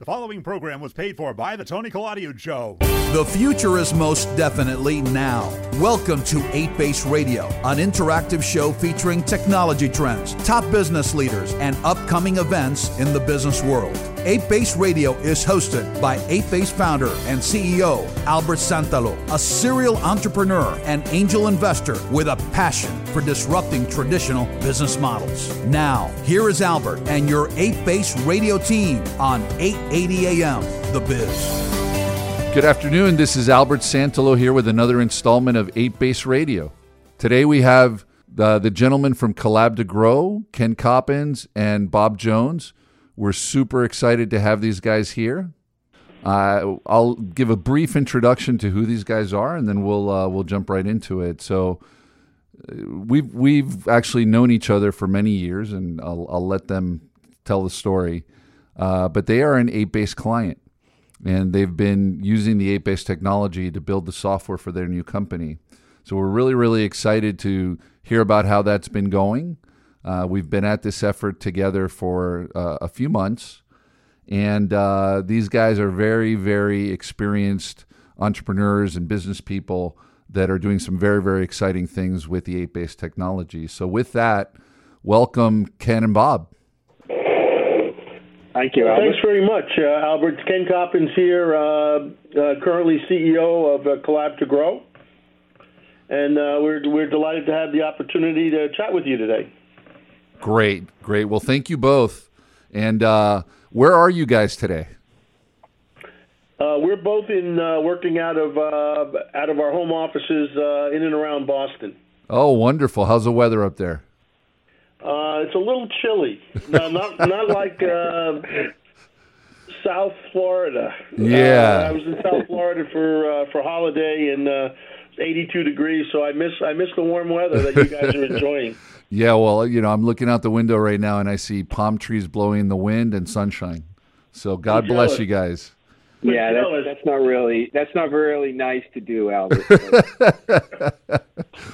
The following program was paid for by the Tony Collaudio Show. The future is most definitely now. Welcome to 8 Base Radio, an interactive show featuring technology trends, top business leaders, and upcoming events in the business world. 8 Base Radio is hosted by 8 Base founder and CEO Albert Santalo, a serial entrepreneur and angel investor with a passion for disrupting traditional business models. Now, here is Albert and your 8 Base Radio team on 880 AM The Biz. Good afternoon. This is Albert Santalo here with another installment of 8 Base Radio. Today we have the, the gentleman from Collab to Grow, Ken Coppins and Bob Jones. We're super excited to have these guys here. Uh, I'll give a brief introduction to who these guys are, and then we'll uh, we'll jump right into it. So uh, we've we've actually known each other for many years, and I'll, I'll let them tell the story. Uh, but they are an 8-base client, and they've been using the 8-base technology to build the software for their new company. So we're really really excited to hear about how that's been going. Uh, we've been at this effort together for uh, a few months, and uh, these guys are very, very experienced entrepreneurs and business people that are doing some very, very exciting things with the 8 base technology. So, with that, welcome Ken and Bob. Thank you, Well, Albert. thanks very much, uh, Albert. Ken Coppins here, uh, uh, currently CEO of uh, Collab to Grow, and uh, we're we're delighted to have the opportunity to chat with you today. Great, great. Well, thank you both. And uh, where are you guys today? Uh, we're both in uh, working out of uh, out of our home offices uh, in and around Boston. Oh, wonderful. How's the weather up there? Uh, it's a little chilly, no, not not like uh, South Florida. Yeah. I was in South Florida for uh, for holiday and. Uh, 82 degrees, so I miss I miss the warm weather that you guys are enjoying. Yeah, well, you know, I'm looking out the window right now and I see palm trees blowing in the wind and sunshine. So God bless you guys. yeah, that's, that's not really that's not really nice to do, Albert.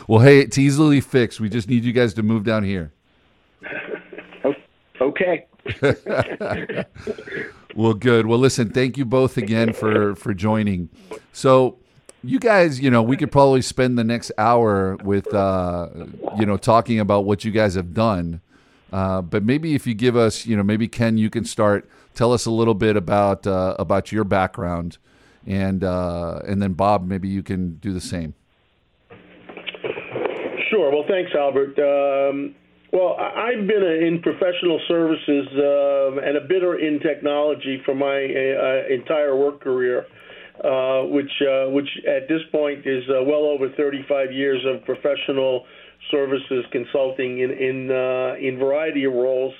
Well, hey, it's easily fixed. We just need you guys to move down here. okay. Well, good. Well, listen, thank you both again for for joining. So, you guys, you know, we could probably spend the next hour with, uh, you know, talking about what you guys have done. Uh, but maybe if you give us, you know, maybe Ken, you can start. Tell us a little bit about uh, about your background, and uh, and then Bob, maybe you can do the same. Sure. Well, thanks, Albert. Um, well, I- I've been in professional services um, and a bit in technology for my uh, entire work career, uh, which uh, which at this point is uh, well over 35 years of professional services consulting in in uh, in variety of roles,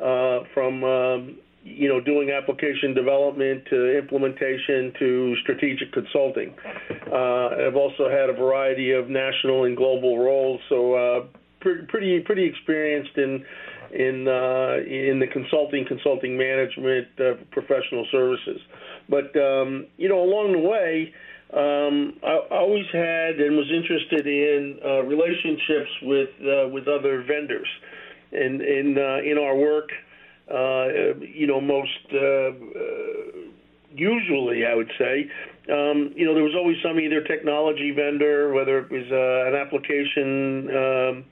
uh, from um, you know doing application development to implementation to strategic consulting. Uh, I've also had a variety of national and global roles, so uh, pre- pretty pretty experienced in in uh, in the consulting, consulting management, uh, professional services. But um, you know, along the way, um, I, always had and was interested in uh, relationships with uh, with other vendors, and in uh, in our work, uh, you know, most uh, uh, usually I would say, um, you know, there was always some either technology vendor, whether it was uh, an application. Um,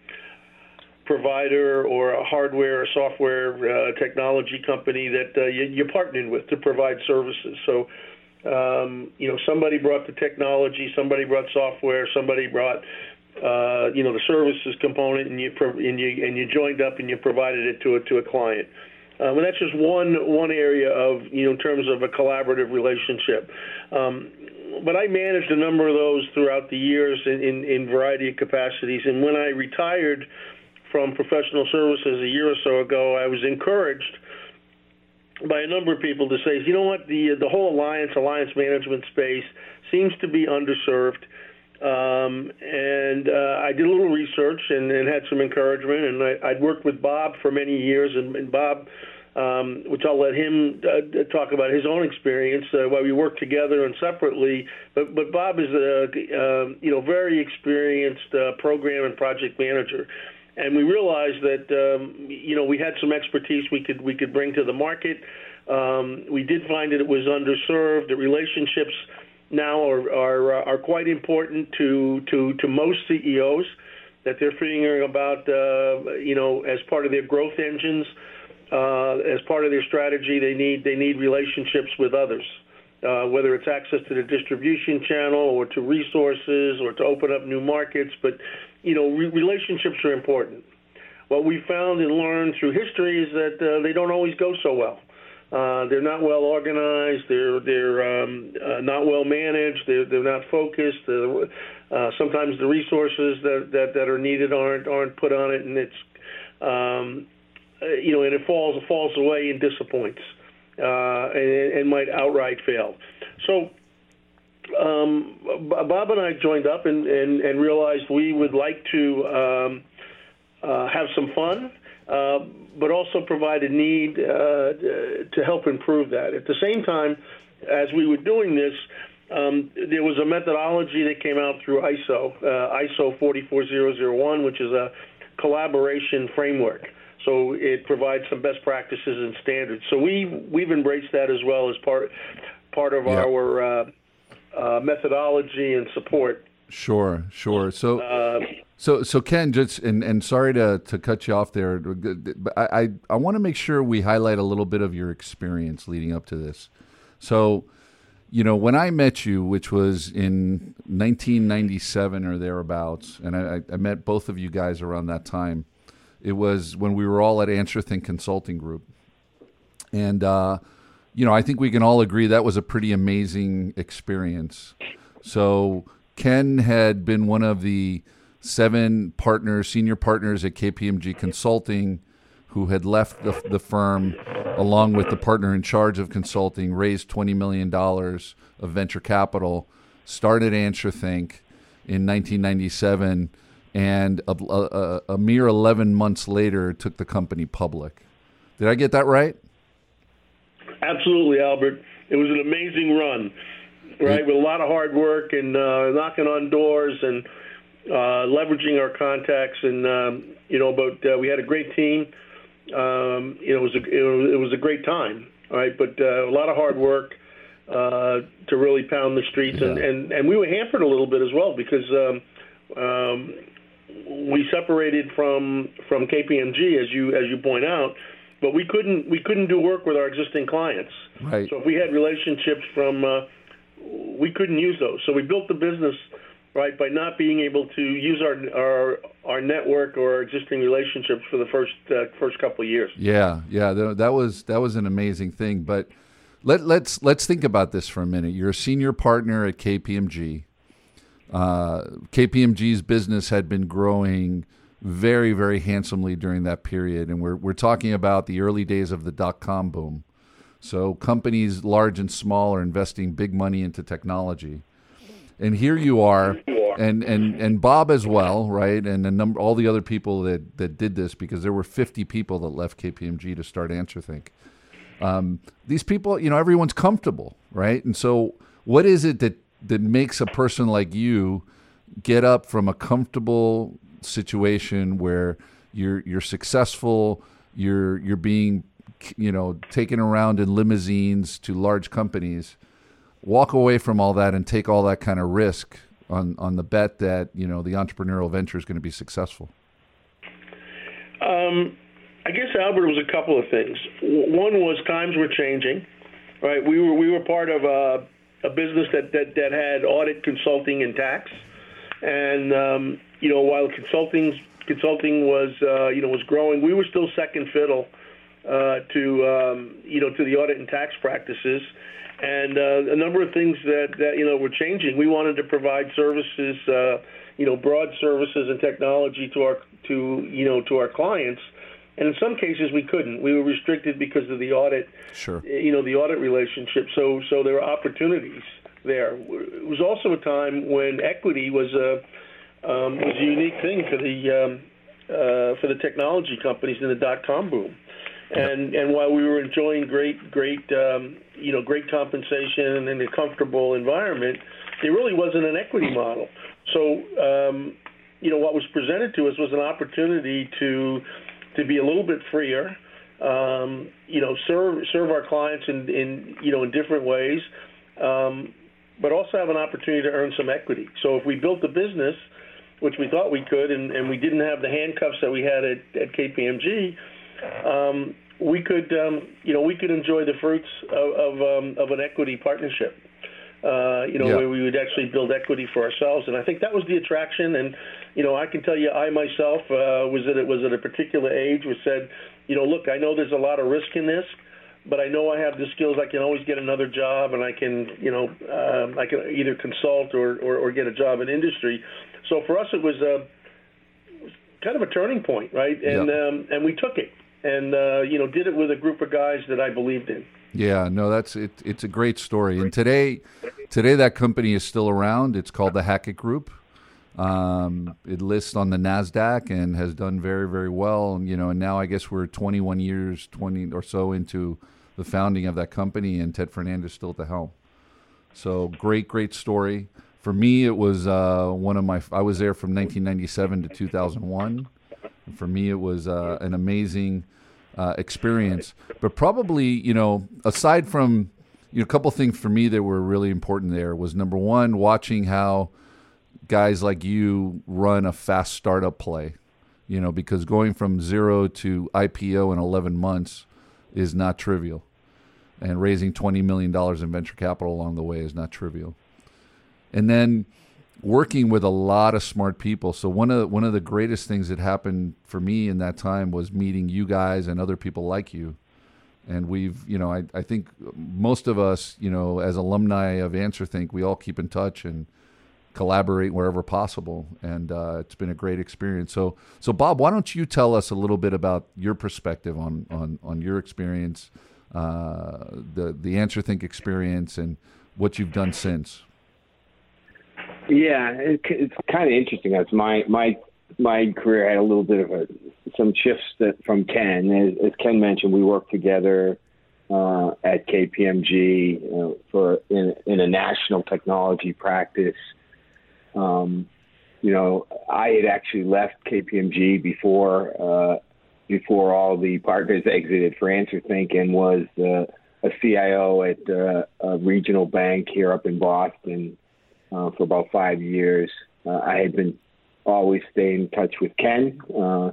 provider or a hardware or software uh, technology company that uh, you, you partnered with to provide services. So, um, you know, somebody brought the technology, somebody brought software, somebody brought, uh, you know, the services component, and you pro- and you and you joined up and you provided it to a to a client. Um, and that's just one one area of you know in terms of a collaborative relationship. Um, but I managed a number of those throughout the years in, in, in variety of capacities. And when I retired from professional services a year or so ago, I was encouraged by a number of people to say, you know what, the the whole alliance alliance management space seems to be underserved. Um, and uh, I did a little research and, and had some encouragement. And I, I'd worked with Bob for many years, and, and Bob, um, which I'll let him uh, talk about his own experience uh, while we work together and separately. But but Bob is a uh, you know very experienced uh, program and project manager and we realized that um, you know we had some expertise we could we could bring to the market. Um, we did find that it was underserved. The relationships now are are, uh, are quite important to to to most CEOs that they're figuring about uh, you know as part of their growth engines, uh, as part of their strategy. They need they need relationships with others. Uh, whether it's access to the distribution channel or to resources or to open up new markets, but you know re- relationships are important. What we found and learned through history is that uh, they don't always go so well. Uh, they're not well organized. They're they're um, uh, not well managed. They're they're not focused. Uh, sometimes the resources that, that that are needed aren't aren't put on it, and it's um, uh, you know, and it falls falls away and disappoints, uh, and, and might outright fail. So. Um, Bob and I joined up and, and, and realized we would like to um, uh, have some fun uh, but also provide a need uh, to help improve that. At the same time, as we were doing this, um, there was a methodology that came out through ISO, uh, ISO 44001, which is a collaboration framework. So it provides some best practices and standards. So we we've embraced that as well as part part of yep. our uh, methodology and support. Sure, sure. So uh, so, so Ken, just and, and sorry to, to cut you off there, but I, I, I want to make sure we highlight a little bit of your experience leading up to this. So, you know, when I met you, which was in 1997 or thereabouts, and I, I met both of you guys around that time. It was when we were all at AnswerThink Consulting Group, and uh, you know, I think we can all agree that was a pretty amazing experience. So, Ken had been one of the seven partners, senior partners at KPMG Consulting, who had left the, the firm along with the partner in charge of consulting, raised $20 million of venture capital, started AnswerThink in 1997, and a, a, a mere 11 months later took the company public. Did I get that right? Absolutely, Albert. It was an amazing run, right? With a lot of hard work and uh, knocking on doors and uh, leveraging our contacts, and um, you know, but uh, we had a great team. Um, you know, it was a it was, a great time, right? But uh, a lot of hard work uh, to really pound the streets, yeah. and, and and we were hampered a little bit as well because um, um, we separated from from KPMG, as you as you point out, but we couldn't we couldn't do work with our existing clients. Right. So if we had relationships from, uh, we couldn't use those. So we built the business right? By not being able to use our our our network or our existing relationships for the first uh, first couple of years. Yeah, yeah, that was that was an amazing thing. But let let's let's think about this for a minute. You're a senior partner at KPMG. Uh, KPMG's business had been growing very very handsomely during that period, and we're we're talking about the early days of the dot com boom. So companies large and small are investing big money into technology and here you are, and and and Bob as well, right? And a number, all the other people that that did this because there were 50 people that left KPMG to start AnswerThink. Um, these people, you know, everyone's comfortable, right? And so, what is it that that makes a person like you get up from a comfortable situation where you're you're successful, you're you're being, you know, taken around in limousines to large companies? walk away from all that and take all that kind of risk on on the bet that you know the entrepreneurial venture is going to be successful? Um, I guess Albert was a couple of things. One was times were changing, right? We were we were part of a, a business that, that that had audit, consulting, and tax, and um, you know while consulting consulting was uh, you know was growing, we were still second fiddle uh, to um, you know to the audit and tax practices and uh, a number of things that, that you know were changing. We wanted to provide services, uh, you know, broad services and technology to our to you know to our clients, and in some cases we couldn't. We were restricted because of the audit, sure, you know, the audit relationship. So so there were opportunities there. It was also a time when equity was a um, was a unique thing for the um, uh, for the technology companies in the dot com boom. And and while we were enjoying great great um, you know great compensation and a comfortable environment, there really wasn't an equity model. So um, you know what was presented to us was an opportunity to to be a little bit freer, um, you know, serve serve our clients in, in you know in different ways, um, but also have an opportunity to earn some equity. So if we built the business, which we thought we could, and, and we didn't have the handcuffs that we had at, at KPMG, um, we could um, you know we could enjoy the fruits of of, um, of an equity partnership. Uh, you know, Yeah. where we would actually build equity for ourselves, and I think that was the attraction. And you know, I can tell you, I myself uh, was at was at a particular age, was said, you know, look, I know there's a lot of risk in this, but I know I have the skills. I can always get another job, and I can, you know, um, I can either consult or, or or get a job in industry. So for us, it was a kind of a turning point, right? And Yeah. um, and we took it, and uh, you know, did it with a group of guys that I believed in. Yeah, no, that's it. It's a great story, and today, today that company is still around. It's called the Hackett Group. Um, it lists on the Nasdaq and has done very, very well. And you know, and now I guess we're 21 years, 20 or so into the founding of that company, and Ted Fernandez still at the helm. So great, great story. For me, it was uh, one of my. I was there from 1997 to 2001. And for me, it was uh, an amazing uh, experience. But probably, you know, aside from you know, a couple things for me that were really important there was number one, watching how guys like you run a fast startup play. You know, because going from zero to IPO in 11 months is not trivial, and raising 20 million dollars in venture capital along the way is not trivial. And then working with a lot of smart people. So one of one of the greatest things that happened for me in that time was meeting you guys and other people like you. And we've, you know, I, I think most of us, you know, as alumni of AnswerThink, we all keep in touch and collaborate wherever possible. And uh, it's been a great experience. So, so Bob, why don't you tell us a little bit about your perspective on on, on your experience, uh, the the AnswerThink experience, and what you've done since. Yeah, it, it's kind of interesting. As my my my career had a little bit of a, some shifts that, from Ken. As, as Ken mentioned, we worked together uh, at KPMG for in, in a national technology practice. Um, you know, I had actually left KPMG before uh, before all the partners exited for AnswerThink and was uh, a CIO at uh, a regional bank here up in Boston uh, for about five years. Uh, I had been always staying in touch with Ken, uh,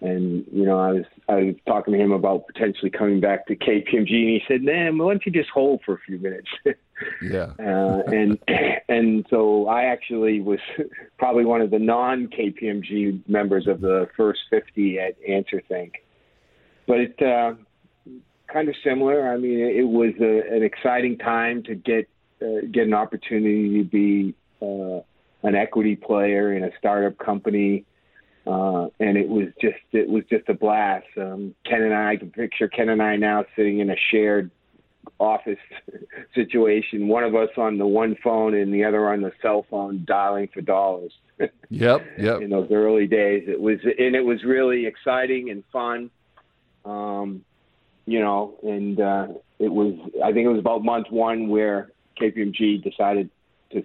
and you know I was I was talking to him about potentially coming back to KPMG, and he said, "Man, why don't you just hold for a few minutes?" Yeah. uh, and and so I actually was probably one of the non KPMG members of the first 50 at AnswerThink, but it uh, kind of similar. I mean, it was a, an exciting time to get uh, get an opportunity to be uh, an equity player in a startup company. Uh, and it was just it was just a blast. Um, Ken and I, I can picture Ken and I now sitting in a shared office situation. One of us on the one phone and the other on the cell phone, dialing for dollars. Yep. Yep. in those early days, it was and it was really exciting and fun. Um, you know, and uh, it was. I think it was about month one where KPMG decided to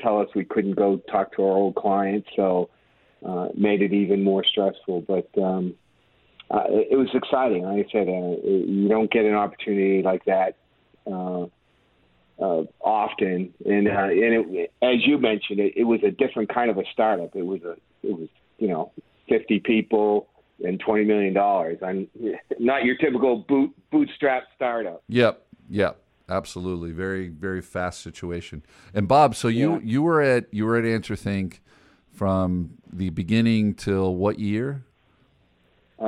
tell us we couldn't go talk to our old clients, so uh, made it even more stressful. But um, uh, it, it was exciting. Like I said, uh, you don't get an opportunity like that uh, uh, often, and uh, and it, as you mentioned, it, it was a different kind of a startup. It was a it was you know fifty people and twenty million dollars. I'm not your typical boot bootstrap startup. Yep. Yep. Absolutely. Very, very fast situation. And Bob, so you Yeah. you were at you were at AnswerThink from the beginning till what year? Uh,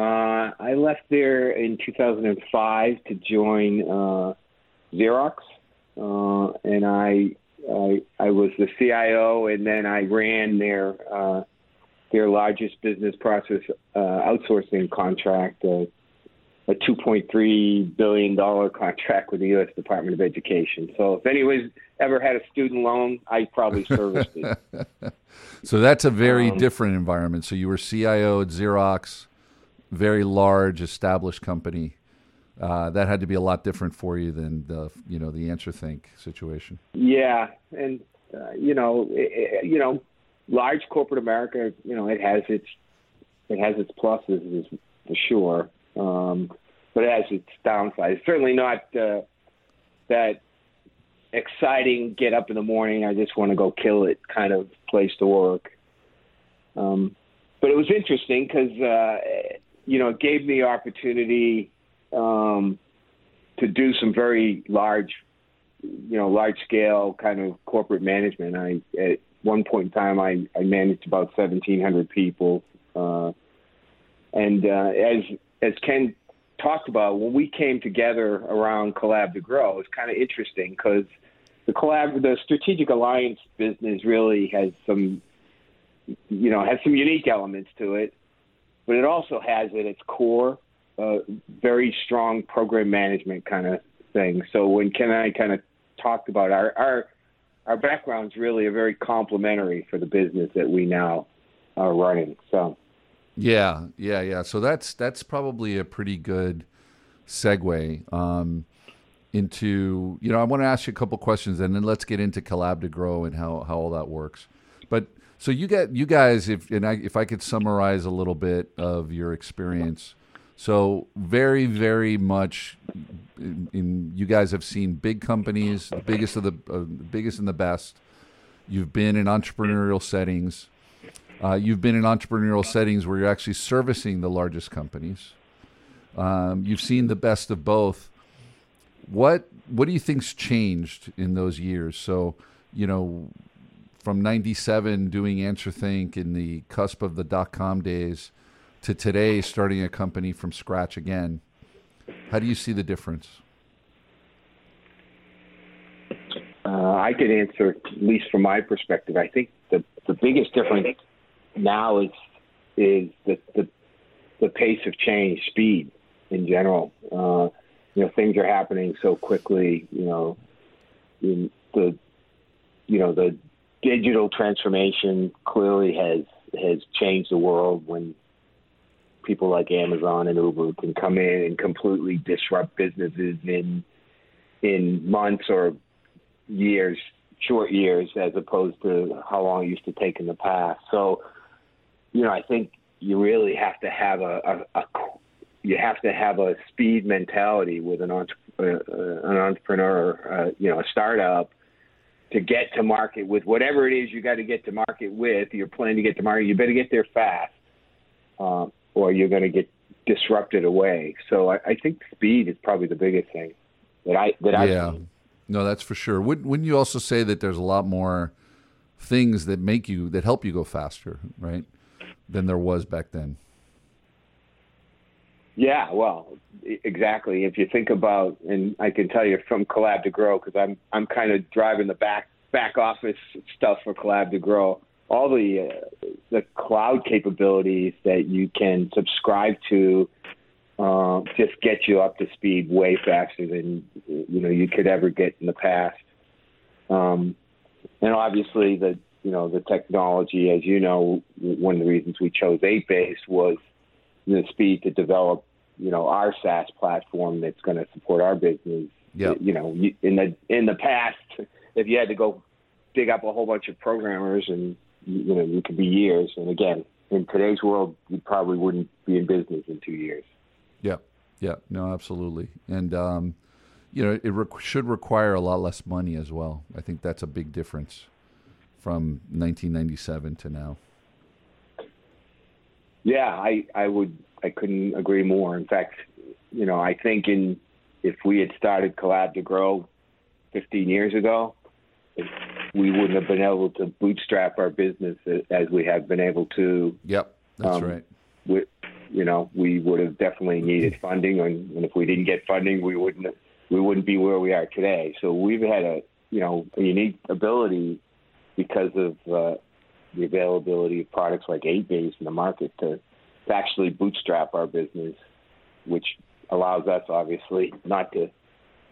I left there in 2005 to join uh, Xerox, uh, and I, I I was the CIO, and then I ran their uh, their largest business process uh, outsourcing contract, uh, a 2.3 billion dollar contract with the U.S. Department of Education. So if anyone's ever had a student loan, I probably serviced it. So that's a very Um, different environment. So you were CIO at Xerox, very large, established company. Uh, that had to be a lot different for you than the you know the AnswerThink situation. Yeah, and uh, you know, i i you know, large corporate America, you know, it has its it has its pluses is for sure. Um, but it has its downsides. Certainly not uh, that exciting. Get up in the morning. I just want to go kill it kind of place to work. Um, but it was interesting because uh, you know it gave me opportunity um, to do some very large, you know, large scale kind of corporate management. I at one point in time I, I managed about seventeen hundred people, uh, and uh, as as Ken talked about when we came together around Collab to Grow, it's kind of interesting because the collab the strategic alliance business really has some you know has some unique elements to it, but it also has at its core a very strong program management kind of thing. So when Ken and I kind of talked about our our our backgrounds really are very complementary for the business that we now are running. So yeah, yeah, yeah. So that's that's probably a pretty good segue um, into you know I want to ask you a couple questions and then let's get into collab to grow and how how all that works. But so you get you guys if and I, if I could summarize a little bit of your experience. So very very much in, in you guys have seen big companies, the biggest of the uh, biggest and the best. You've been in entrepreneurial settings. Uh, you've been in entrepreneurial settings where you're actually servicing the largest companies. Um, you've seen the best of both. What what do you think's changed in those years? So, you know, from '97 doing AnswerThink in the cusp of the dot com days to today starting a company from scratch again. How do you see the difference? Uh, I could answer, at least from my perspective. I think the the biggest difference now is is the the, the pace of change, speed in general. Uh, you know, things are happening so quickly. You know, the you know the digital transformation clearly has has changed the world when people like Amazon and Uber can come in and completely disrupt businesses in in months or years, short years, as opposed to how long it used to take in the past. So, you know, I think you really have to have a, a, a you have to have a speed mentality with an, entre- uh, an entrepreneur, uh, you know, a startup to get to market with whatever it is you got to get to market with. You're planning to get to market. You better get there fast. Um, or you're going to get disrupted away. So I, I, think speed is probably the biggest thing that I that I yeah. No, that's for sure. Wouldn't, wouldn't you also say that there's a lot more things that make you that help you go faster, right, than there was back then? Yeah, well, exactly. If you think about, and I can tell you from Collab to Grow because I'm I'm kind of driving the back back office stuff for Collab to Grow all the uh, the cloud capabilities that you can subscribe to uh, just get you up to speed way faster than you know you could ever get in the past. Um, and obviously, the you know the technology, as you know, one of the reasons we chose 8base was the speed to develop you know our SaaS platform that's going to support our business. Yeah. You know, in the in the past, if you had to go dig up a whole bunch of programmers and you know, it could be years. And again, in today's world, you probably wouldn't be in business in two years. Yeah, yeah, no, absolutely. And um, you know, it re- should require a lot less money as well. I think that's a big difference from 1997 to now. Yeah, I I would I couldn't agree more. In fact, you know, I think in if we had started Collab to Grow 15 years ago, we wouldn't have been able to bootstrap our business as we have been able to. Yep, that's um, right. We, you know, we would have definitely needed funding, and, and if we didn't get funding, we wouldn't we wouldn't be where we are today. So we've had a you know a unique ability because of uh, the availability of products like 8base in the market to, to actually bootstrap our business, which allows us obviously not to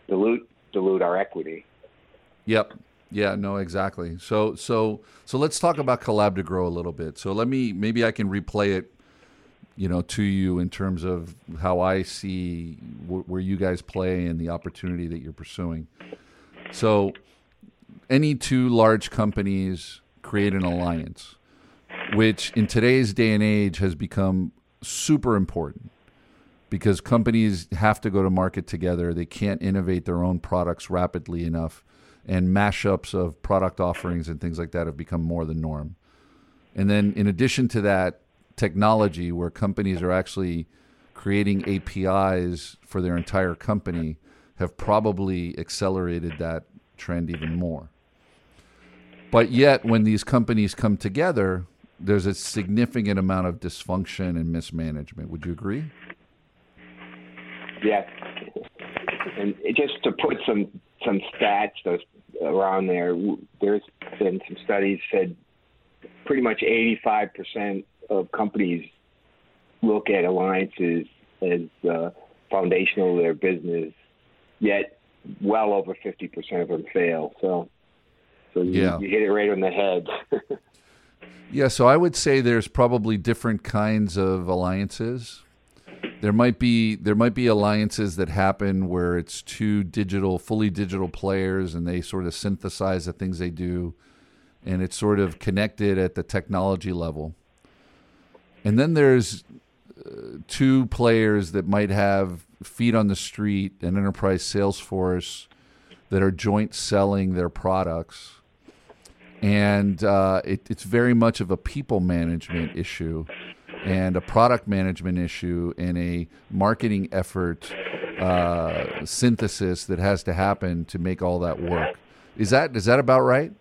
dilute dilute our equity. Yep, yeah, no, exactly. So, so, so let's talk about collab to grow a little bit. So let me, maybe I can replay it, you know, to you in terms of how I see wh- where you guys play and the opportunity that you're pursuing. So, any two large companies create an alliance, which in today's day and age has become super important because companies have to go to market together. They can't innovate their own products rapidly enough, and mashups of product offerings and things like that have become more the norm. And then, in addition to that, technology where companies are actually creating APIs for their entire company have probably accelerated that trend even more. But yet, when these companies come together, there's a significant amount of dysfunction and mismanagement. Would you agree? Yeah. And just to put some some stats those around there, there's been some studies said pretty much 85% of companies look at alliances as uh, foundational to their business, yet well over 50% of them fail. So, so you, Yeah. you hit it right on the head. Yeah, so I would say there's probably different kinds of alliances. There might be there might be alliances that happen where it's two digital, fully digital players, and they sort of synthesize the things they do, and it's sort of connected at the technology level. And then there's uh, two players that might have feet on the street, an enterprise sales force that are joint selling their products and uh, it, it's very much of a people management issue and a product management issue and a marketing effort uh, synthesis that has to happen to make all that work. Is that is that about right?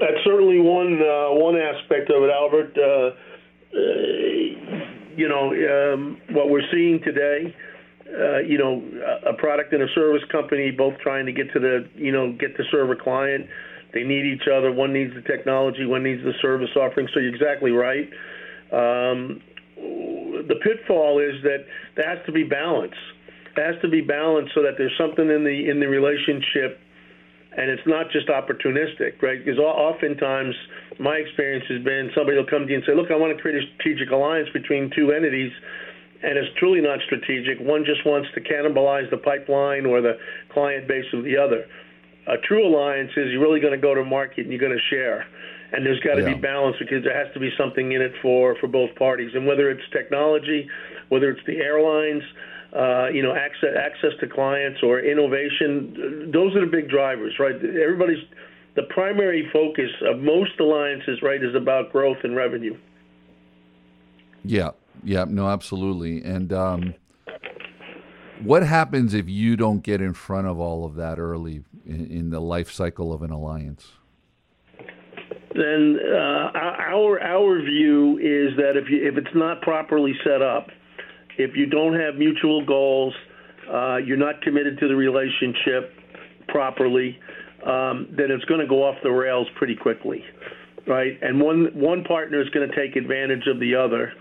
That's certainly one uh, one aspect of it, Albert. Uh, uh, you know, um, what we're seeing today, uh, you know, a a product and a service company both trying to get to the, you know, get to serve a client. They need each other. One needs the technology, one needs the service offering. So you're exactly right. Um, the pitfall is that there has to be balance. There has to be balance so that there's something in the in the relationship and it's not just opportunistic, right? Because oftentimes my experience has been somebody will come to you and say, "Look, I want to create a strategic alliance between two entities," and it's truly not strategic. One just wants to cannibalize the pipeline or the client base of the other. A true alliance is you're really going to go to market and you're going to share, and there's got to Yeah. be balance because there has to be something in it for for both parties. And whether it's technology, whether it's the airlines, uh, you know, access access to clients or innovation, those are the big drivers, right? Everybody's the primary focus of most alliances, right, is about growth and revenue. Yeah, yeah, no, absolutely. And um, what happens if you don't get in front of all of that early in, the life cycle of an alliance? then uh, our our view is that if you if it's not properly set up, if you don't have mutual goals, uh, you're not committed to the relationship properly, um, then it's going to go off the rails pretty quickly, right? And one one partner is going to take advantage of the other,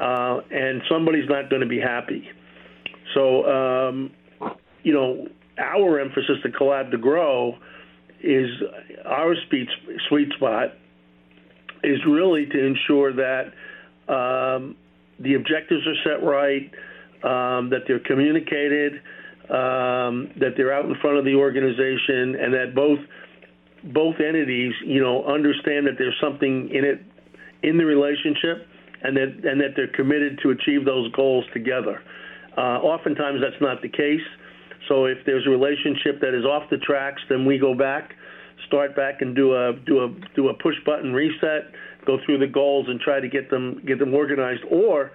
uh, and somebody's not going to be happy. So, um, you know, our emphasis to collab to grow is our sweet sweet spot is really to ensure that um, the objectives are set right, um, that they're communicated, um, that they're out in front of the organization, and that both both entities, you know, understand that there's something in it in the relationship, and that and that they're committed to achieve those goals together. Uh, oftentimes, that's not the case. So if there's a relationship that is off the tracks, then we go back, start back, and do a do a do a push button reset, go through the goals, and try to get them get them organized. Or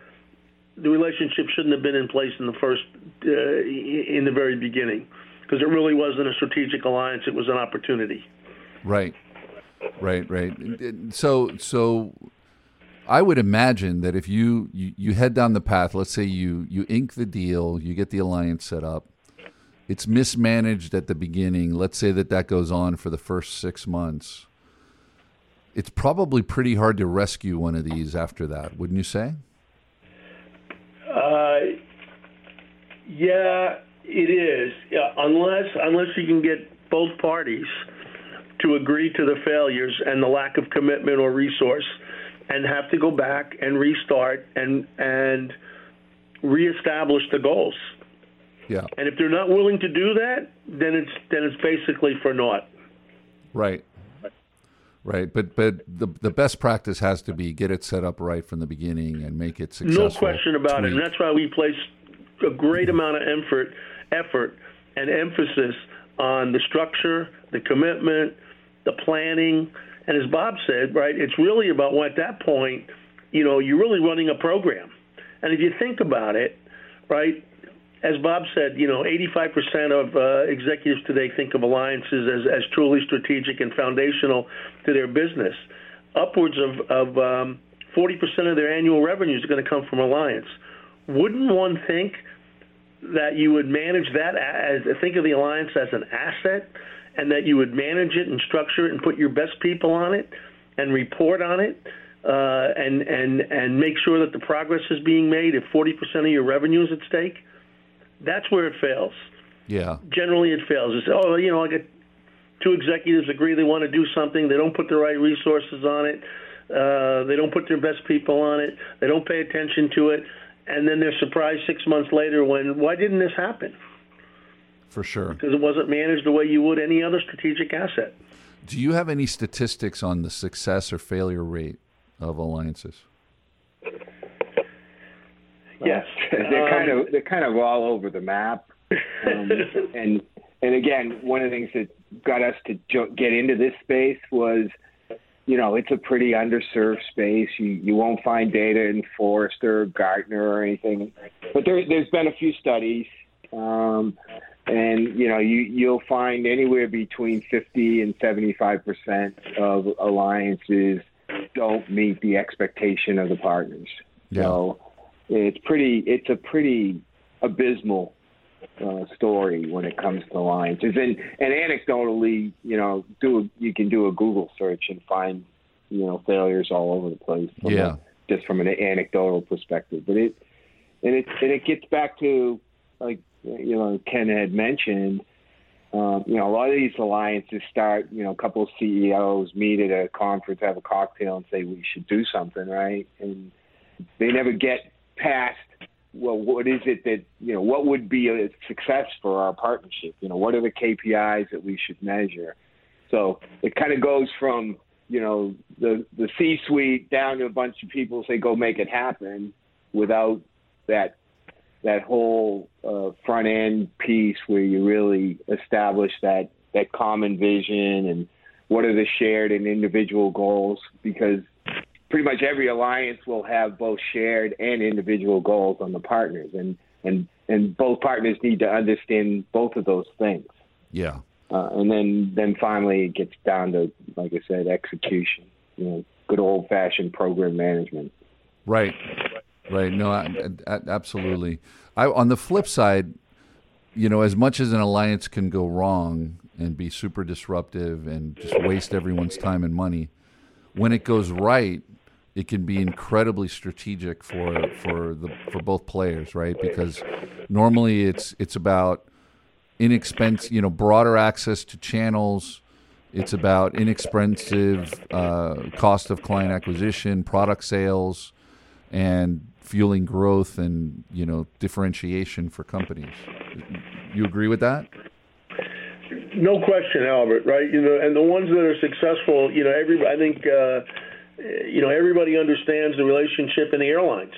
the relationship shouldn't have been in place in the first uh, in the very beginning because it really wasn't a strategic alliance; it was an opportunity. Right, right, right. So, so I would imagine that if you, you you head down the path, let's say you you ink the deal, you get the alliance set up, it's mismanaged at the beginning. Let's say that that goes on for the first six months. It's probably pretty hard to rescue one of these after that, wouldn't you say? Uh, yeah, it is. Yeah, unless unless you can get both parties to agree to the failures and the lack of commitment or resource, and have to go back and restart and and reestablish the goals. Yeah. And if they're not willing to do that, then it's then it's basically for naught. Right. Right, but but the the best practice has to be get it set up right from the beginning and make it successful. No question about it, and that's why we place a great amount of effort, effort and emphasis on the structure, the commitment, the planning, and as Bob said, right, it's really about at that point, you know, you're really running a program, and if you think about it, right, as Bob said, you know, 85% of uh, executives today think of alliances as, as truly strategic and foundational to their business. Upwards of, of um, 40% of their annual revenues are going to come from alliance. Wouldn't one think that you would manage that as think of the alliance as an asset, and that you would manage it and structure it and put your best people on it and report on it? Uh, and and and make sure that the progress is being made. If 40% of your revenue is at stake, that's where it fails. Yeah. Generally, it fails. It's oh, you know, I get two executives agree they want to do something. They don't put the right resources on it. Uh, they don't put their best people on it. They don't pay attention to it, and then they're surprised six months later when why didn't this happen? For sure. Because it wasn't managed the way you would any other strategic asset. Do you have any statistics on the success or failure rate of alliances? Yes, they're um, kind of they're kind of all over the map, um, and and again, one of the things that got us to jo- get into this space was, you know, it's a pretty underserved space. You you won't find data in Forrester, Gartner, or anything, but there there's been a few studies. Um, and you know you you'll find anywhere between 50 and 75 percent of alliances don't meet the expectation of the partners. Yeah. So it's pretty it's a pretty abysmal uh, story when it comes to alliances and and anecdotally you know do you can do a google search and find you know failures all over the place from Yeah. a, just from an anecdotal perspective but it and it and it gets back to like you know ken had mentioned um, you know, a lot of these alliances start, you know, a couple of CEOs meet at a conference, have a cocktail, and say we should do something, right? And they never get past well what is it that you know what would be a success for our partnership? You know what are the kpis that we should measure? So it kind of goes from you know the the c suite down to a bunch of people say go make it happen without that that whole uh, front end piece where you really establish that that common vision and what are the shared and individual goals? Because pretty much every alliance will have both shared and individual goals on the partners, and and and both partners need to understand both of those things. Yeah. Uh, and then then finally it gets down to like I said, execution. You know, good old fashioned program management. Right. Right. No, I, I, absolutely. I, on the flip side, you know, as much as an alliance can go wrong and be super disruptive and just waste everyone's time and money, when it goes right, it can be incredibly strategic for for the for both players, right? Because normally it's it's about inexpensive, you know, broader access to channels. It's about inexpensive uh, cost of client acquisition, product sales, and fueling growth and you know differentiation for companies. You agree with that? No question, Albert. Right? You know, and the ones that are successful, you know, every I think, uh, you know, everybody understands the relationship in the airlines,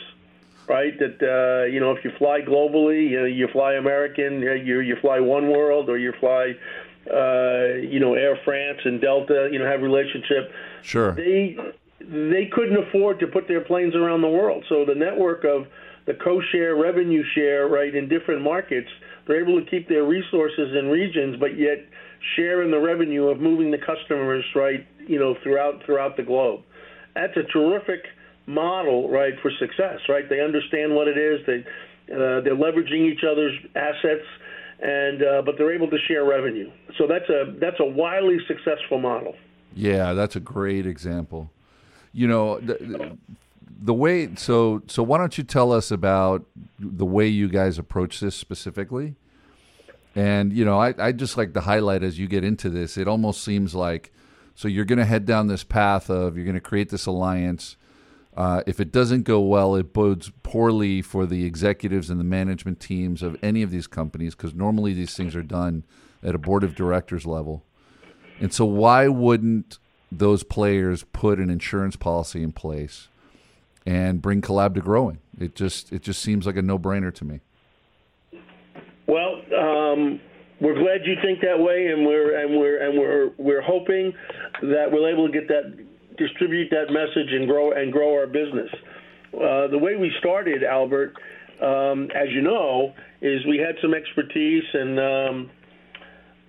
right? That uh, you know, if you fly globally, you know, you fly American, you you fly One World, or you fly, uh, you know, Air France and Delta. You know, have relationship. Sure. They they couldn't afford to put their planes around the world, so the network of the co-share revenue share, right, in different markets, they're able to keep their resources in regions, but yet share in the revenue of moving the customers, right, you know, throughout throughout the globe. That's a terrific model, right, for success, right? They understand what it is. They uh, they're leveraging each other's assets, and uh, but they're able to share revenue. So that's a that's a wildly successful model. Yeah, that's a great example. You know, the, the way so so why don't you tell us about the way you guys approach this specifically? And you know, I I just like to highlight as you get into this, it almost seems like so you're going to head down this path of you're going to create this alliance. Uh, if it doesn't go well, it bodes poorly for the executives and the management teams of any of these companies because normally these things are done at a board of directors level. And so, why wouldn't those players put an insurance policy in place and bring collab to growing. It just it just seems like a no brainer to me. Well, um, we're glad you think that way, and we're and we're and we're we're hoping that we're able to get that distribute that message and grow and grow our business. Uh, the way we started, Albert, um, as you know, is we had some expertise and. Um,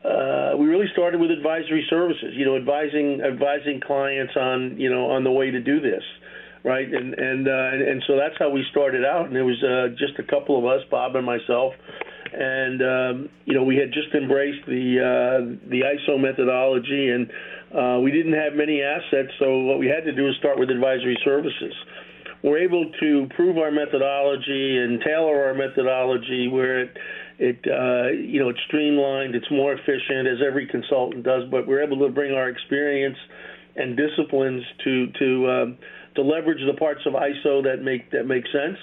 uh, we really started with advisory services, you know, advising advising clients on you know on the way to do this, right? And and uh, and, and so that's how we started out, and it was uh, just a couple of us, Bob and myself, and um, you know we had just embraced the uh, the ISO methodology, and uh, we didn't have many assets, so what we had to do was start with advisory services. We're able to prove our methodology and tailor our methodology where it it uh, you know it's streamlined, it's more efficient as every consultant does, but we're able to bring our experience and disciplines to to um, to leverage the parts of ISO that make that make sense.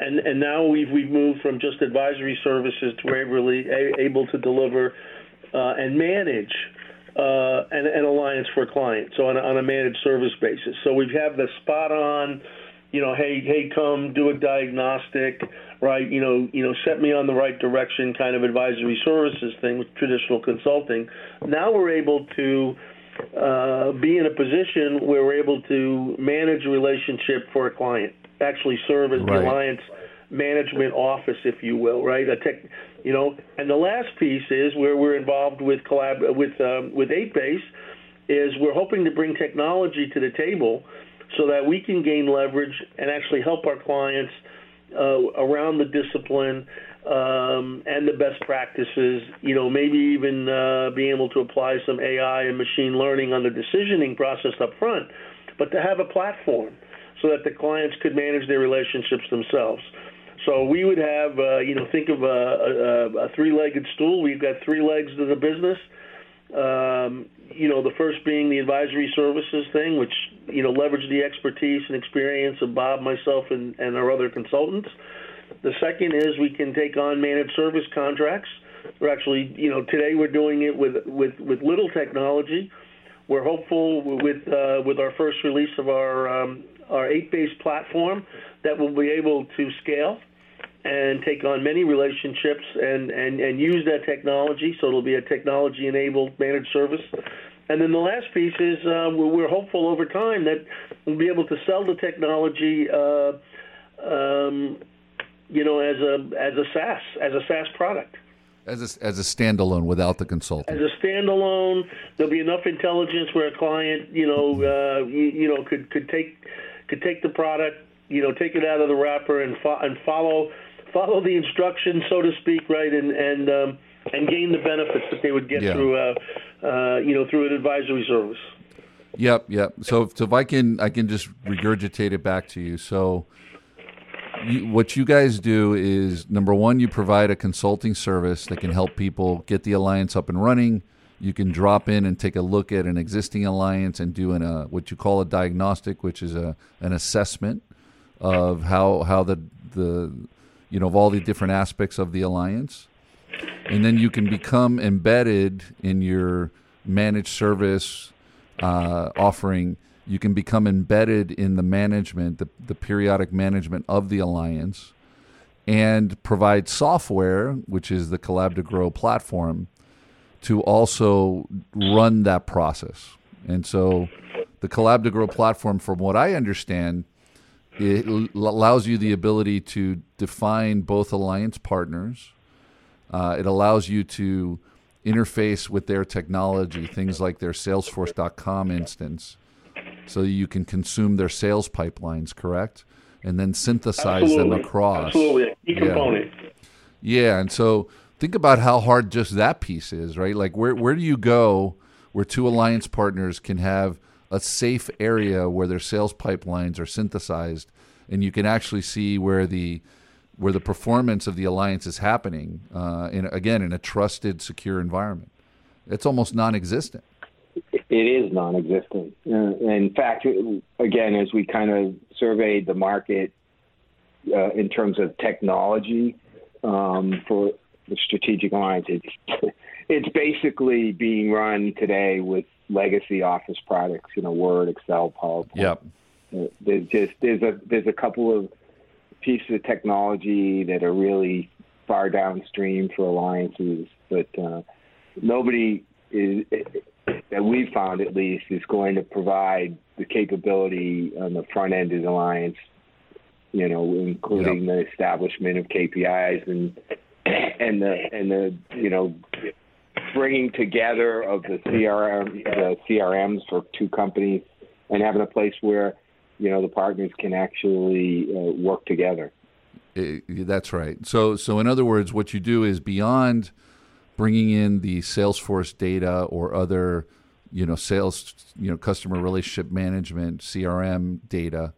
And and now we've we've moved from just advisory services to really able to deliver uh, and manage uh, an, an, alliance for clients, so on a, on a managed service basis. So we have had the spot on, you know, hey hey come do a diagnostic right? You know, you know, set me on the right direction kind of advisory services thing with traditional consulting. Now we're able to uh, be in a position where we're able to manage a relationship for a client, actually serve as right. the alliance management office, if you will, right? A tech, you know, and the last piece is where we're involved with collab with um, with 8base is we're hoping to bring technology to the table so that we can gain leverage and actually help our clients uh, around the discipline um, and the best practices. You know, maybe even uh, being able to apply some AI and machine learning on the decisioning process up front, but to have a platform so that the clients could manage their relationships themselves. So we would have, uh, you know, think of a, a, a three-legged stool. We've got three legs to the business. Um, you know, the first being the advisory services thing, which you know leverage the expertise and experience of Bob, myself, and, and our other consultants. The second is we can take on managed service contracts. We're actually, you know, today we're doing it with with with little technology. We're hopeful with uh, with our first release of our um, our 8base platform that we'll be able to scale and take on many relationships and, and, and use that technology. So it'll be a technology enabled managed service. And then the last piece is uh, we're hopeful over time that we'll be able to sell the technology, uh, um, you know, as a as a SaaS as a SaaS product. As a, as a standalone without the consultant. As a standalone, there'll be enough intelligence where a client, you know, uh, you, you know, could could take could take the product, you know, take it out of the wrapper and fo- and follow follow the instructions, so to speak, right, and and um, and gain the benefits that they would get yeah. through, uh, uh, you know, through an advisory service. Yep, yep. So, so if I can, I can just regurgitate it back to you. So, you, what you guys do is number one, you provide a consulting service that can help people get the alliance up and running. You can drop in and take a look at an existing alliance and do an, uh, what you call a diagnostic, which is a an assessment of how how the the you know, of all the different aspects of the alliance. And then you can become embedded in your managed service uh, offering. You can become embedded in the management, the, the periodic management of the alliance, and provide software, which is the Collab to Grow platform, to also run that process. And so the Collab to Grow platform, from what I understand, it allows you the ability to define both alliance partners. Uh, it allows you to interface with their technology, things like their Salesforce.com instance, so you can consume their sales pipelines, correct? And then synthesize Absolutely. them across. Absolutely. Key yeah. component. Yeah, and so think about how hard just that piece is, right? Like where where do you go where two alliance partners can have a safe area where their sales pipelines are synthesized and you can actually see where the where the performance of the alliance is happening uh, in again in a trusted secure environment? It's almost non-existent. It is non-existent. Uh, in fact again as we kind of surveyed the market uh, in terms of technology um, for the strategic alliance it's, it's basically being run today with legacy Office products, you know, Word, Excel, PowerPoint. Yep. Uh, there's just there's a there's a couple of pieces of technology that are really far downstream for alliances, but uh, nobody is that we've found at least is going to provide the capability on the front end of the alliance. You know, including yep. the establishment of KPIs and and the and the you know bringing together of the CRM the CRMs for two companies and having a place where you know the partners can actually uh, work together. It, that's right. So so in other words, what you do is beyond bringing in the Salesforce data or other you know sales you know customer relationship management CRM data.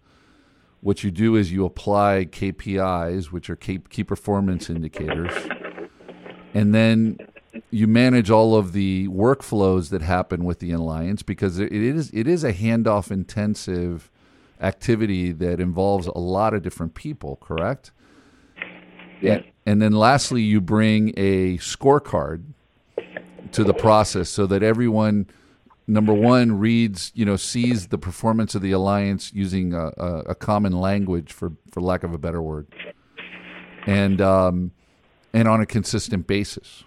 What you do is you apply KPIs, which are key, performance indicators, and then you manage all of the workflows that happen with the alliance because it is it is a handoff intensive activity that involves a lot of different people, correct? Yeah. And, and then lastly, you bring a scorecard to the process so that everyone number one reads you know sees the performance of the alliance using a, a, a common language for for lack of a better word. And um, and on a consistent basis.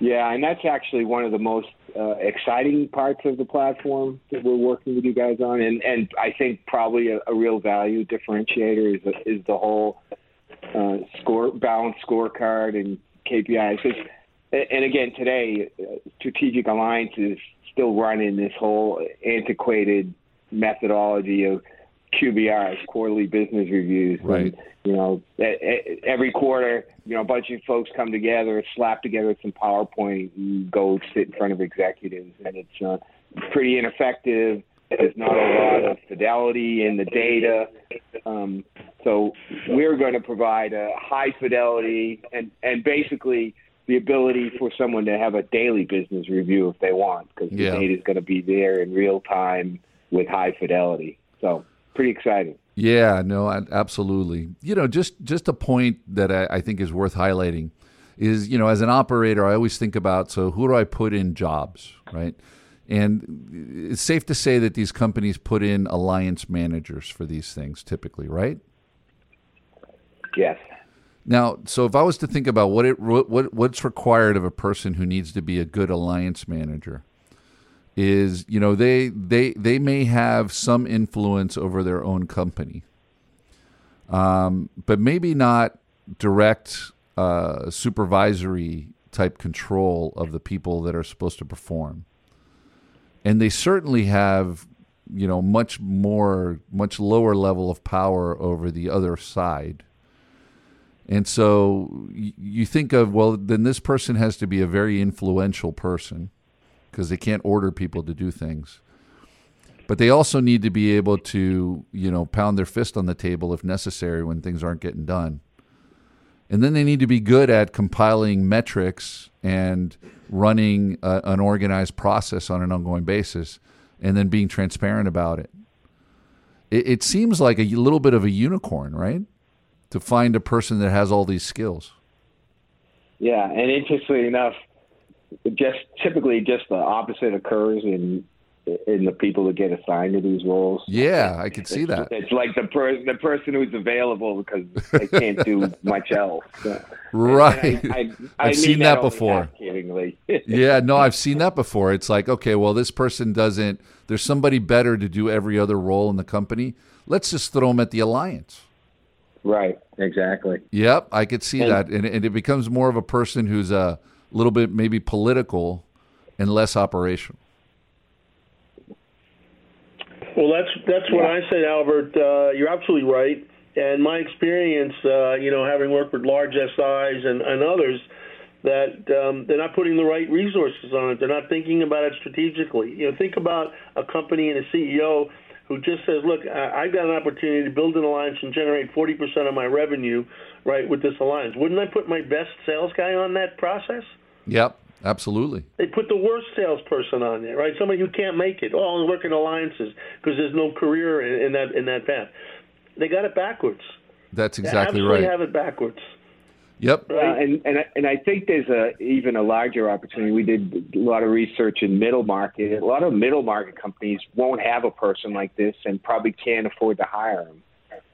Yeah, and that's actually one of the most uh, exciting parts of the platform that we're working with you guys on, and and I think probably a, a real value differentiator is is the whole uh, score balanced scorecard and KPIs. And again, today, uh, strategic alliances still running this whole antiquated methodology of QBRs, quarterly business reviews. Right. And, you know, every quarter, you know, a bunch of folks come together, slap together some PowerPoint, and go sit in front of executives, and it's uh, pretty ineffective. There's not a lot of fidelity in the data. Um, so we're going to provide a high fidelity and, and basically the ability for someone to have a daily business review if they want, because the Yeah. data is going to be there in real time with high fidelity. So pretty exciting. Yeah, no, absolutely. You know, just just a point that I, I think is worth highlighting is, you know, as an operator, I always think about so who do I put in jobs, right? And it's safe to say that these companies put in alliance managers for these things typically, right? Yes. Now, so if I was to think about what it what what's required of a person who needs to be a good alliance manager, is you know they they they may have some influence over their own company, um, but maybe not direct uh, supervisory type control of the people that are supposed to perform, and they certainly have you know much more much lower level of power over the other side. And so you think of well, then this person has to be a very influential person because they can't order people to do things. But they also need to be able to, you know, pound their fist on the table if necessary when things aren't getting done. And then they need to be good at compiling metrics and running a, an organized process on an ongoing basis and then being transparent about it. It, it seems like a little bit of a unicorn, right? To find a person that has all these skills. Yeah, and interestingly enough, just typically just the opposite occurs in in the people that get assigned to these roles. Yeah, I could see It's- that. It's like the person the person who's available because they can't do much else. So- Right. I, I've seen that only before. half-kiddingly. yeah, no, I've seen that before. It's like, okay, well, this person doesn't, there's somebody better to do every other role in the company. Let's just throw them at the alliance. Right. Exactly. Yep, I could see And- that. And, and it becomes more of a person who's a little bit maybe political and less operational. Well, that's that's what I said, Albert. Uh, you're absolutely right. And my experience, uh, you know, having worked with large SIs and, and others, that um, they're not putting the right resources on it. They're not thinking about it strategically. You know, think about a company and a CEO who just says, "Look, I- I've got an opportunity to build an alliance and generate 40% of my revenue, right, with this alliance. Wouldn't I put my best sales guy on that process?" Yep, absolutely. They put the worst salesperson on there, right? Somebody who can't make it. Oh, I work in alliances because there's no career in, in that in that path. They got it backwards. That's They exactly absolutely right. They have it backwards. Yep. Uh, and and I- and I think there's a even a larger opportunity. We did a lot of research in middle market. A lot of middle market companies won't have a person like this and probably can't afford to hire him,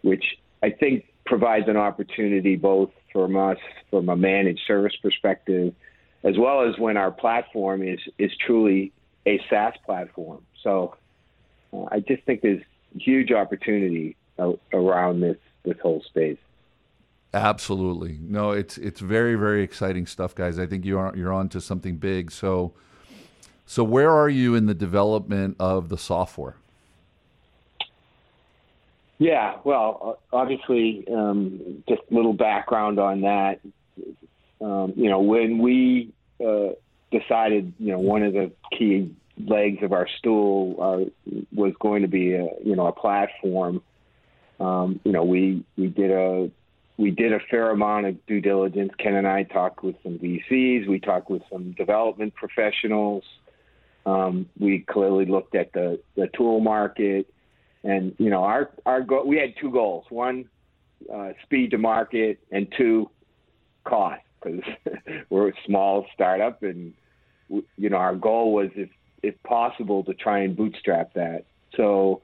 which I think provides an opportunity both from us from a managed service perspective, as well as when our platform is is truly a SaaS platform. So uh, I just think there's huge opportunity uh, around this this whole space. Absolutely. No, it's it's very very exciting stuff, guys. I think you are you're on to something big. So so where are you in the development of the software? Yeah, well, obviously, um, just a little background on that. Um, you know, when we uh, decided, you know, one of the key legs of our stool uh, was going to be a, you know, a platform. Um, you know, we we did a we did a fair amount of due diligence. Ken and I talked with some VCs. We talked with some development professionals. Um, we clearly looked at the the tool market and you know our our goal we had two goals one uh, speed to market and two cost because we're a small startup and you know our goal was if if possible to try and bootstrap that so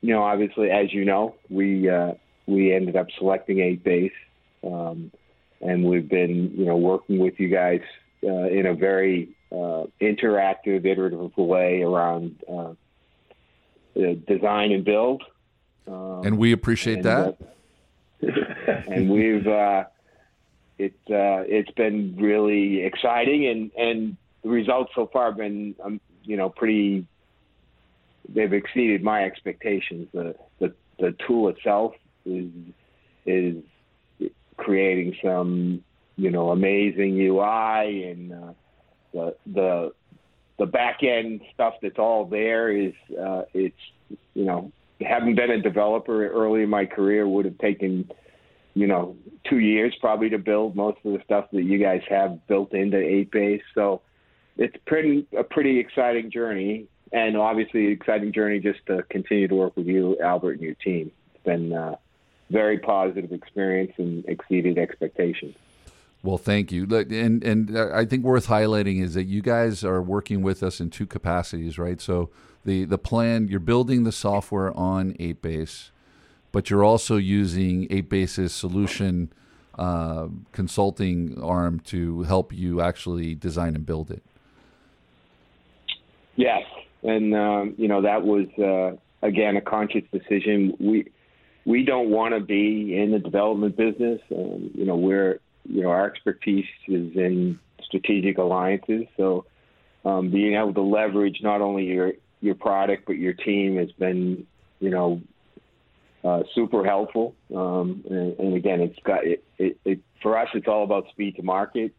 you know obviously as you know we uh, we ended up selecting 8base um, and we've been you know working with you guys uh, in a very uh, interactive iterative way around uh, design and build. Um, And we appreciate and, that. uh, and we've uh, it uh, it's been really exciting, and and the results so far have been um, you know pretty. They've exceeded my expectations. The the the tool itself is is creating some you know amazing UI and uh, the the the back end stuff that's all there is uh, it's you know having been a developer early in my career would have taken you know two years probably to build most of the stuff that you guys have built into 8base so it's pretty a pretty exciting journey. And obviously exciting journey just to continue to work with you albert and your team. It's been uh, very positive experience and exceeded expectations Well, thank you. And and I think worth highlighting is that you guys are working with us in two capacities, right? So the the plan you're building the software on 8base, but you're also using 8base's solution uh, consulting arm to help you actually design and build it. Yes, and um, you know that was uh, again a conscious decision. We we don't want to be in the development business. Um, you know, we're you know our expertise is in strategic alliances. So um, being able to leverage not only your your product but your team has been you know uh, super helpful. Um, and, and again, it's got it, it, it for us. It's all about speed to market.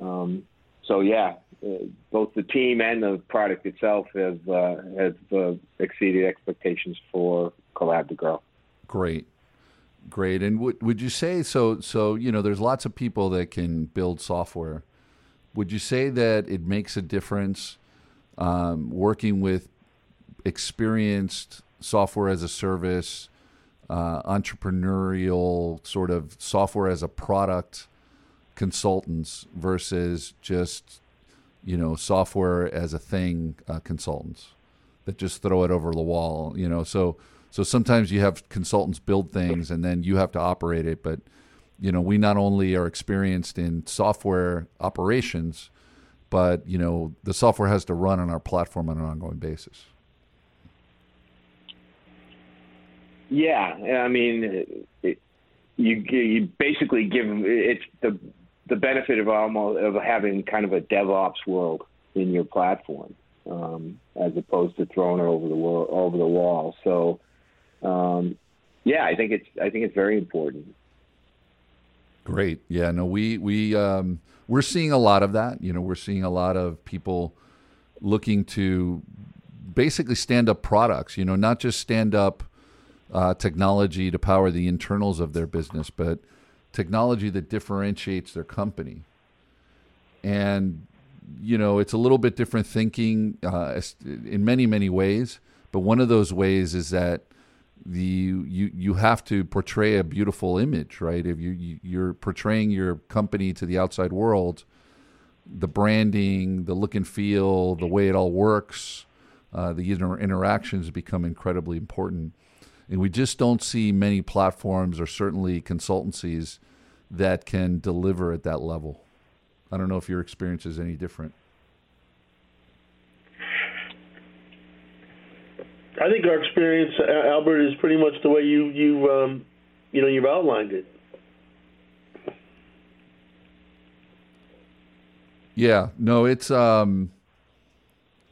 Um, so yeah, uh, both the team and the product itself have uh, have uh, exceeded expectations for Collab to Grow. Great, great. And would would you say so? So you know, there's lots of people that can build software. Would you say that it makes a difference um, working with experienced software as a service, uh, entrepreneurial sort of software as a product consultants versus just you know software as a thing uh, consultants that just throw it over the wall you know so so sometimes you have consultants build things and then you have to operate it but you know we not only are experienced in software operations but you know the software has to run on our platform on an ongoing basis Yeah, I mean, it, you you basically give it's the the benefit of almost of having kind of a DevOps world in your platform, um, as opposed to throwing it over the wall, over the wall. So, um, yeah, I think it's I think it's very important. Great. Yeah. No, we we um, we're seeing a lot of that. You know, we're seeing a lot of people looking to basically stand up products. You know, not just stand up uh, technology to power the internals of their business, but technology that differentiates their company. And you know, it's a little bit different thinking uh, in many many ways. But one of those ways is that the you you have to portray a beautiful image, right? If you, you you're portraying your company to the outside world, the branding, the look and feel, the way it all works, uh, the inter- interactions become incredibly important. And we just don't see many platforms or certainly consultancies that can deliver at that level. I don't know if your experience is any different. I think our experience, Albert, is pretty much the way you you um, you know you've outlined it. Yeah, no, it's um,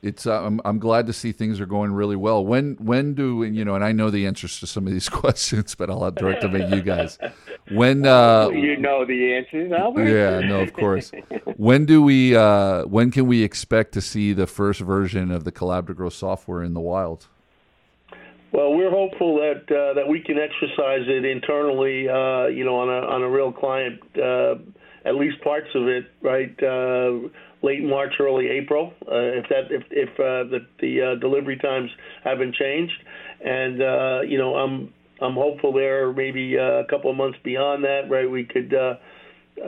it's uh, I'm I'm glad to see things are going really well. When when do you know? And I know the answers to some of these questions, but I'll direct them at you guys. When uh, you know the answers, Albert. Yeah, no, of course. when do we? Uh, when can we expect to see the first version of the Collab2Grow software in the wild? Well, we're hopeful that uh, that we can exercise it internally, uh, you know, on a on a real client, uh, at least parts of it, right? Uh, late March, early April, uh, if that if if uh, the the uh, delivery times haven't changed, and uh, you know, I'm I'm hopeful there maybe uh, a couple of months beyond that, right? We could uh,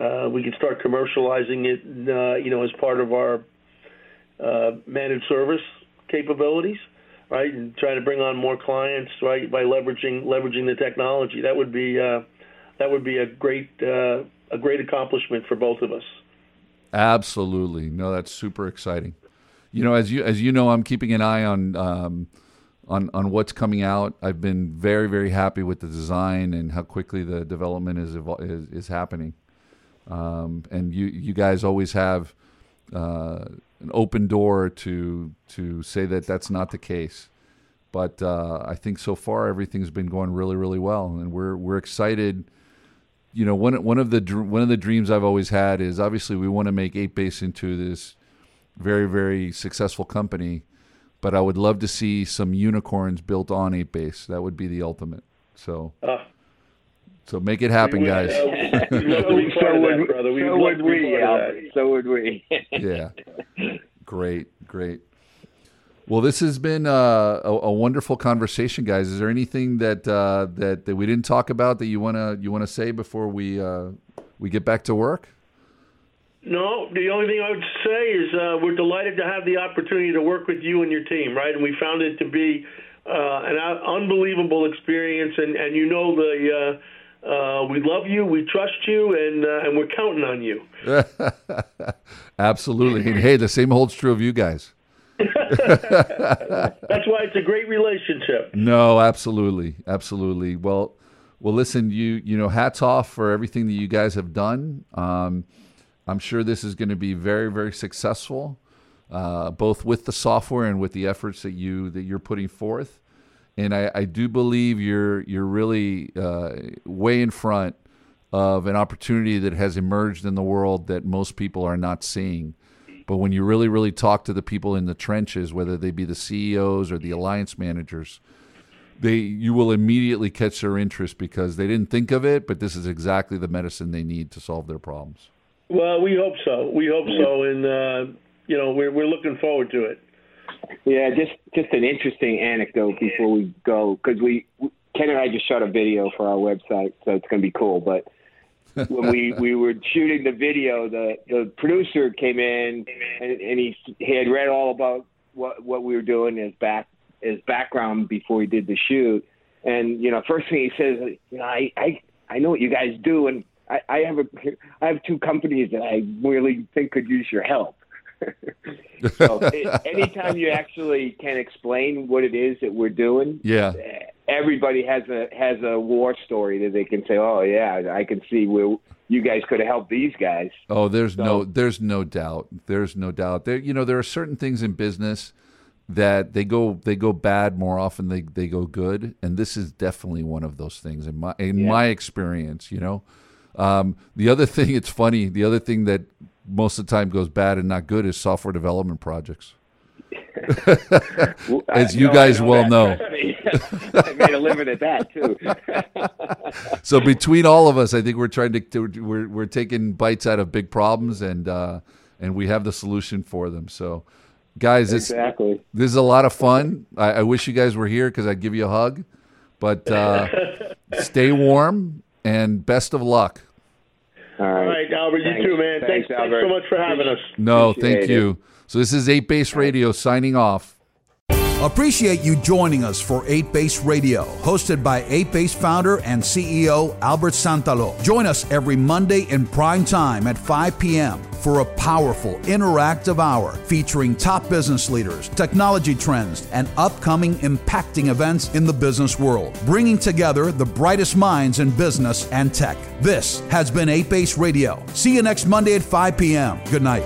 uh, we could start commercializing it, uh, you know, as part of our uh, managed service capabilities right, and trying to bring on more clients, right, by leveraging leveraging the technology. That would be uh, that would be a great uh, a great accomplishment for both of us. Absolutely, no, that's super exciting. You know, as you as you know, I'm keeping an eye on. Um, on, on what's coming out, I've been very very happy with the design and how quickly the development is is, is happening. Um, and you you guys always have uh, an open door to to say that that's not the case. But uh, I think so far everything's been going really really well, and we're we're excited. You know, one one of the one of the dreams I've always had is obviously we want to make 8base into this very very successful company, but I would love to see some unicorns built on 8base. That would be the ultimate. So. Uh so make it happen, we, guys. Uh, so, would, so would we. So would we. yeah. Great, great. Well, this has been uh, a, a, wonderful conversation, guys. Is there anything that uh, that that we didn't talk about that you wanna you wanna say before we uh, we get back to work? No, the only thing I would say is uh, we're delighted to have the opportunity to work with you and your team, right? And we found it to be uh, an unbelievable experience, and and you know the uh, we love you, we trust you, and uh, and we're counting on you. Absolutely, and hey, the same holds true of you guys. That's why it's a great relationship. No, absolutely, absolutely. Well, well, listen, you you know, hats off for everything that you guys have done. Um, I'm sure this is going to be very, very successful, uh, both with the software and with the efforts that you that you're putting forth and I, I do believe you're you're really uh, way in front of an opportunity that has emerged in the world that most people are not seeing. But when you really, really talk to the people in the trenches, whether they be the CEOs or the alliance managers, they you will immediately catch their interest because they didn't think of it, but this is exactly the medicine they need to solve their problems. Well, we hope so. We hope so, and uh, you know we're we're looking forward to it. Yeah, just just an interesting anecdote before we go because we Ken and I just shot a video for our website, so it's going to be cool. But when we we were shooting the video, the the producer came in and, and he he had read all about what what we were doing as back as background before he did the shoot. And you know, first thing he says, you know, I I I know what you guys do, and I, I have a I have two companies that I really think could use your help. So it, anytime you actually can explain what it is that we're doing, yeah, everybody has a has a war story that they can say, "Oh yeah, I can see where you guys could have helped these guys." Oh, there's so, no there's no doubt. There's no doubt. There you know there are certain things in business that they go they go bad more often they they go good, and this is definitely one of those things in my in yeah. my experience. You know. Um, the other thing, it's funny. The other thing that most of the time goes bad and not good is software development projects. As you guys know well know. I made a living at that too. so between all of us, I think we're trying to, to we're we're taking bites out of big problems and uh, and we have the solution for them. So, guys, exactly. this is a lot of fun. I, I wish you guys were here because I'd give you a hug, But uh, stay warm and best of luck. All All right. right, Albert, you Thanks. too, man. Thanks, Thanks, thanks so much for having us. No, Appreciate thank it. you. So this is 8base Radio signing off. Appreciate you joining us for 8base Radio, hosted by 8base founder and CEO Albert Santalo. Join us every Monday in prime time at 5 p.m. for a powerful interactive hour featuring top business leaders, technology trends, and upcoming impacting events in the business world, bringing together the brightest minds in business and tech. This has been 8base Radio. See you next Monday at 5 p.m. Good night.